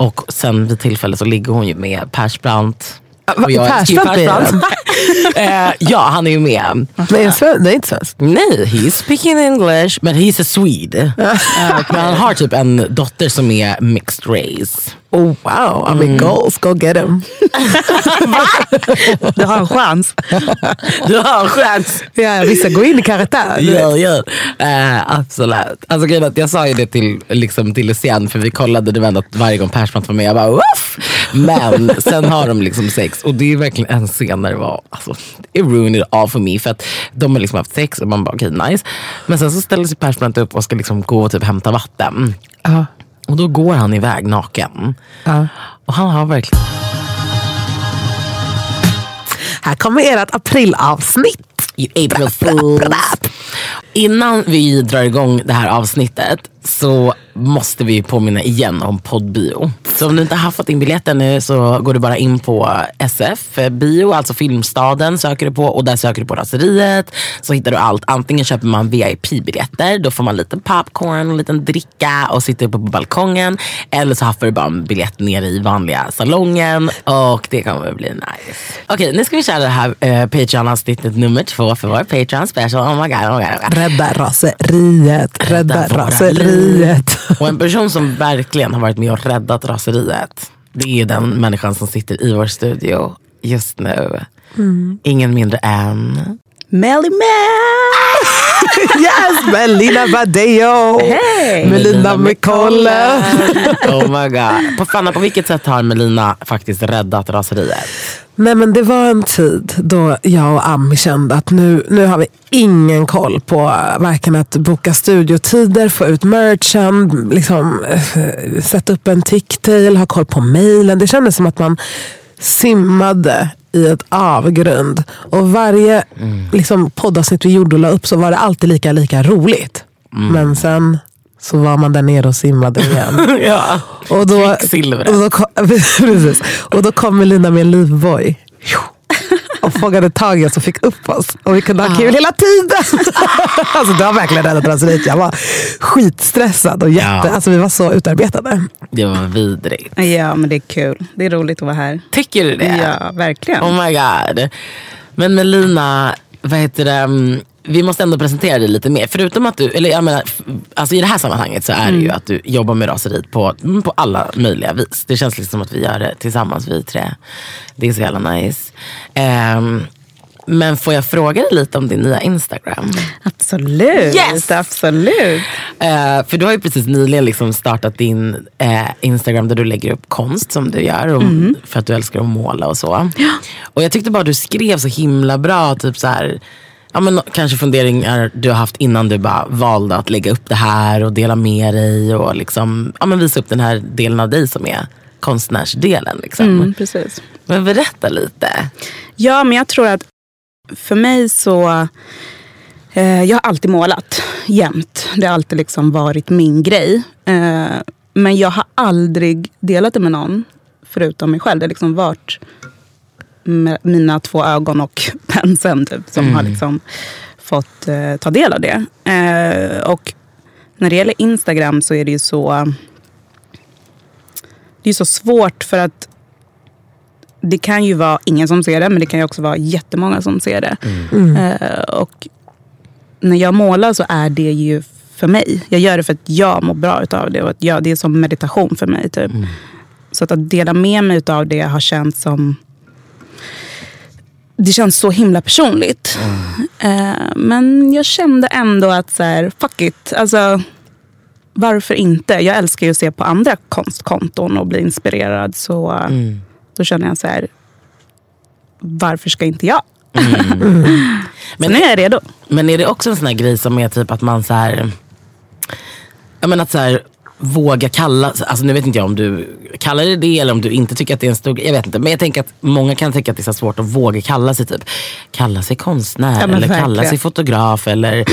och sen vid tillfälle så ligger hon ju med Persbrandt. va- Och jag älskar ju Persbrandt Eh, ja, han är ju med. Men är det inte svenskt. Nej, he's speaking English, but he's a Swede. Men han har typ en dotter som är mixed race. Oh wow, I Mm. mean goals, go get him. Du har en chans. Du har en chans. Ja, vissa går in i karaktär. Gör, gör. Eh, absolut. Alltså, grejen jag sa ju det till, liksom, till Lucian för vi kollade det att varje gång Persbrandt var med. Jag bara Woof! Men sen har de liksom sex och det är verkligen en scen där det var, alltså, it ruined it all for me. För att de har liksom haft sex och man bara okej nice. Men sen så ställer sig Persbrandt upp och ska liksom gå och typ hämta vatten. Ja. Och då går han iväg naken. Ja. Och han har verkligen Här kommer ert aprilavsnitt. April Fools. Innan vi drar igång det här avsnittet så måste vi påminna igen om poddbio. Så om du inte har fått in biljetten nu så går du bara in på SF bio, alltså Filmstaden söker du på och där söker du på Raseriet. Så hittar du allt. Antingen köper man VIP-biljetter, då får man lite popcorn, en liten dricka och sitter uppe på balkongen. Eller så haffar du bara en biljett nere i vanliga salongen och det kommer bli nice. Okej, nu ska vi köra det här eh, Patreon-avsnittet nummer två för vår Patreon special. Oh my god, oh my god. Oh. Rädda raseriet, rädda våra raseriet. Och en person som verkligen har varit med och räddat raseriet. Det är den människan som sitter i vår studio just nu. Ingen mindre än... Melly Mel! Yes, Melina Badeo. Hej! Melina Mikolle. Oh my god. På, Fanna, på vilket sätt har Melina faktiskt räddat raseriet? Nej men det var en tid då jag och Ami kände att nu, nu har vi ingen koll på varken att boka studiotider, få ut merchen, liksom, eh, sätta upp en ticktail, ha koll på mejlen. Det kändes som att man simmade i ett avgrund. Och varje liksom, poddavsnitt vi gjorde och la upp så var det alltid lika, lika roligt. Men sen så var man där nere och simmade igen. ja. Och då, och då, precis. Och då kom Melina med en livboj. Och fångade tag i oss och fick upp oss. Och vi kunde ha kul hela tiden. alltså det har verkligen räddat raseriet. Jag var skitstressad och jätte, Ja. alltså vi var så utarbetade. Det var vidrigt. Ja, men det är kul. Det är roligt att vara här. Tycker du det? Ja, verkligen. Oh my god. Men Melina, vad heter det? Mm, Vi måste ändå presentera dig lite mer. Förutom att du, eller jag menar, alltså i det här sammanhanget så är det ju att du jobbar med raseriet på, mm, på alla möjliga vis. Det känns liksom som att vi gör det tillsammans vi tre. Det är så jävla nice. Ehm, men får jag fråga dig lite om din nya Instagram? Absolut. Yes! Absolut. Eh, för du har ju precis nyligen liksom startat din eh, Instagram där du lägger upp konst som du gör. Och, För att du älskar att måla och så. Och jag tyckte bara du skrev så himla bra. Typ så här, ja, men, kanske funderingar du har haft innan du bara valde att lägga upp det här och dela med dig. Och liksom, ja, men visa upp den här delen av dig som är konstnärsdelen. Liksom. Mm, precis. Men berätta lite. Ja, men jag tror att för mig så... Eh, jag har alltid målat jämt. Det har alltid liksom varit min grej. Eh, men jag har aldrig delat det med någon förutom mig själv. Det har liksom varit med mina två ögon och penseln typ, som har liksom fått eh, ta del av det. Eh, och när det gäller Instagram så är det ju så... Det är så svårt för att det kan ju vara ingen som ser det, men det kan ju också vara jättemånga som ser det. Eh, och när jag målar så är det ju för mig. Jag gör det för att jag mår bra utav det. Och att jag, det är som meditation för mig. Typ. Så att, att dela med mig utav det har känts som... Det känns så himla personligt. Eh, men jag kände ändå att så här, fuck it. Alltså, varför inte? Jag älskar ju att se på andra konstkonton och bli inspirerad. Så eh, då känner jag så här, varför ska inte jag? Men nu är jag redo. Men är det också en sån här grej som är typ att man så här, jag menar att så här, våga kalla, alltså nu vet inte jag om du kallar det det eller om du inte tycker att det är en stor grej. Jag vet inte. Men jag tänker att många kan tänka att det är så svårt att våga kalla sig typ, kalla sig konstnär Ja, eller kalla verkligen. sig fotograf. Eller,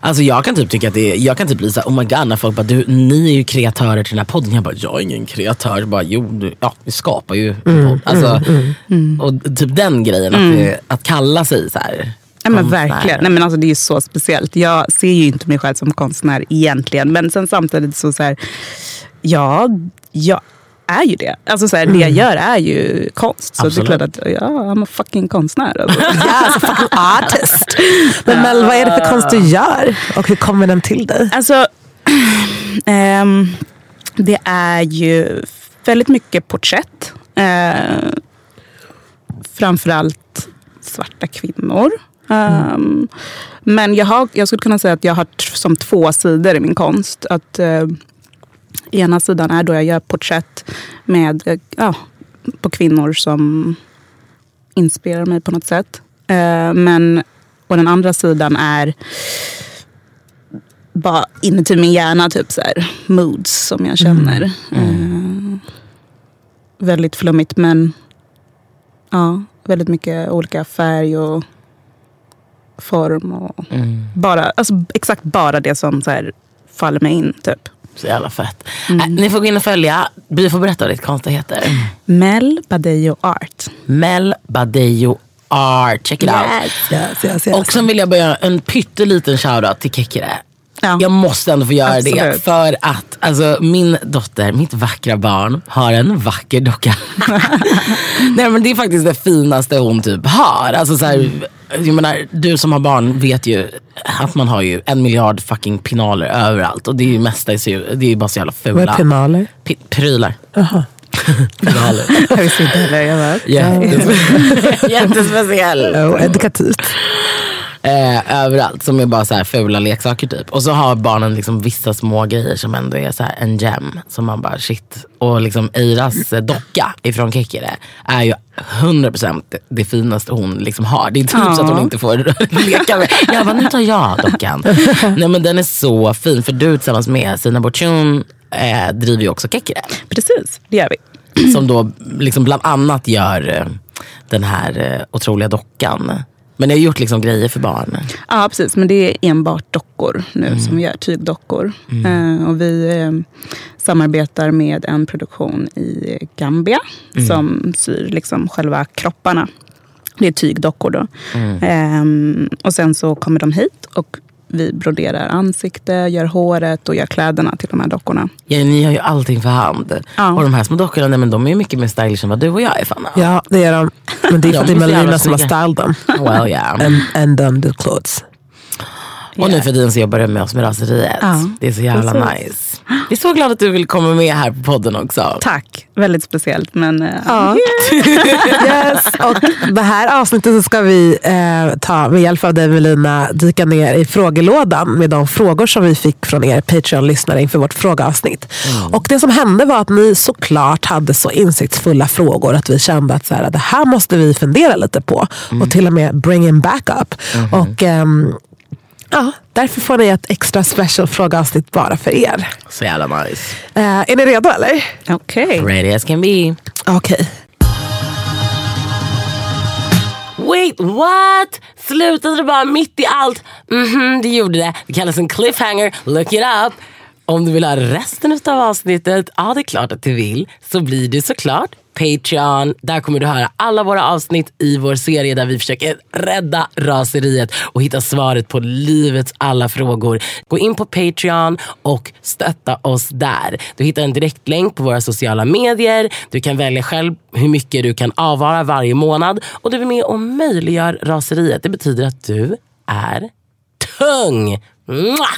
alltså jag kan typ tycka att det är, jag kan typ bli så här, oh my god när folk bara, du, ni är ju kreatörer till den här podden. Jag bara, jag är ingen kreatör. Jag bara, jo, du, ja, vi skapar ju en podd. Alltså, Och typ den grejen, att, det, att kalla sig så här. Ja, men verkligen. Nej, men alltså, det är så speciellt. Jag ser ju inte mig själv som konstnär egentligen. Men sen samtidigt så, så här, ja, jag är ju det. Alltså så här, Det jag gör är ju konst. Så Absolut. det är klart att ja, I'm a fucking konstnär. Alltså. Yes, a fucking artist. Men Mel, vad är det för konst du gör? Och hur kommer den till dig? Alltså, ehm, det är ju väldigt mycket porträtt. Eh, framförallt svarta kvinnor. Ehm, Men jag, har, jag skulle kunna säga att jag har som två sidor i min konst. Att eh, Ena sidan är då jag gör porträtt med, ja, på kvinnor som inspirerar mig på något sätt. Eh, men och den andra sidan är bara inuti min hjärna, typ så här, moods som jag känner. Eh, väldigt flummigt men ja, väldigt mycket olika färg och form. Och bara, alltså, exakt bara det som så här, faller mig in. Typ. Så jävla fett. Äh, ni får gå in och följa. Vi får berätta vad ditt konst heter. Mel Badejo Art. Mel Badejo Art. Check it out. Yes, yes, yes. Och sen vill jag göra en pytteliten shoutout till Kekire. Ja. Jag måste ändå få göra det. Absolut. För att alltså, min dotter, mitt vackra barn, har en vacker docka. Nej men Det är faktiskt det finaste hon typ har. Alltså, så här, jag menar, du som har barn vet ju att man har ju en miljard fucking pinaler överallt. Och det är ju mesta, det är ju bara så jävla Vad är fula. pinaler? Pi- prylar. Jaha. Pinaler. Jag visste inte heller. Jag bara, Jättes- Jättespeciell. Oh, edukativt. Eh, överallt som är bara så här fula leksaker typ. Och så har barnen liksom vissa små grejer som ändå är så här en gem. Som man bara shit. Och liksom Eiras eh, docka ifrån Kekere är ju 100% det, det finaste hon liksom har. Det är typ så att hon Ja. inte får leka med. Jag bara, nu tar jag dockan. Nej men den är så fin. För du tillsammans med Sina Bortun eh, driver ju också Kekere. Precis, det gör vi. Som då liksom bland annat gör eh, den här eh, otroliga dockan. Men ni har gjort liksom grejer för barn. Ja, precis. Men det är enbart dockor nu som vi gör, tygdockor. Eh, och vi eh, samarbetar med en produktion i Gambia som syr liksom själva kropparna. Det är tygdockor då. Ehm, och sen så kommer de hit och vi broderar ansikte, gör håret och gör kläderna till de här dockorna. Ja, ni gör ju allting för hand. Ja. Och de här små dockorna, nej, men de är ju mycket mer stylish än vad du och jag är Fanna. Ja, det är de. Men det är för att det är Melina som har styled dem. Well, yeah. And, and done the clothes. Och nu för tiden så jobbar du med oss med raseriet. Ja, det är så jävla precis. nice. Jag är så glad att du vill komma med här på podden också. Tack, väldigt speciellt. Men eh, Ja. yes. Och det här avsnittet så ska vi eh, ta med hjälp av dig Melina dyka ner i frågelådan med de frågor som vi fick från er Patreon-lyssnare inför vårt frågeavsnitt. Och det som hände var att ni såklart hade så insiktsfulla frågor att vi kände att så här, det här måste vi fundera lite på. Och till och med bring in backup. Och ehm, ja, därför får ni ett extra special frågeavsnitt bara för er. Så jävla nice. Eh, är ni redo eller? okej. Ready as can be. Okej. Wait, what? Slutade det bara mitt i allt? Mhm, det gjorde det. Det kallas en cliffhanger. Look it up. Om du vill ha resten av avsnittet, ja det är klart att du vill, så blir det såklart Patreon. Där kommer du höra alla våra avsnitt i vår serie där vi försöker rädda raseriet och hitta svaret på livets alla frågor. Gå in på Patreon och stötta oss där. Du hittar en direktlänk på våra sociala medier. Du kan välja själv hur mycket du kan avvara varje månad och du är med och möjliggör raseriet. Det betyder att du är tung. Mwah!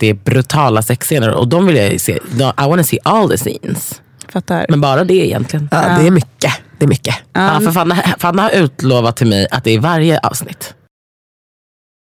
Det är brutala sexscener och de vill jag ju se. I wanna see all the scenes. Fattar. Men bara det egentligen. Ja, det är mycket. Det är mycket. Ja, för Fanna, Fanna har utlovat till mig att det är varje avsnitt.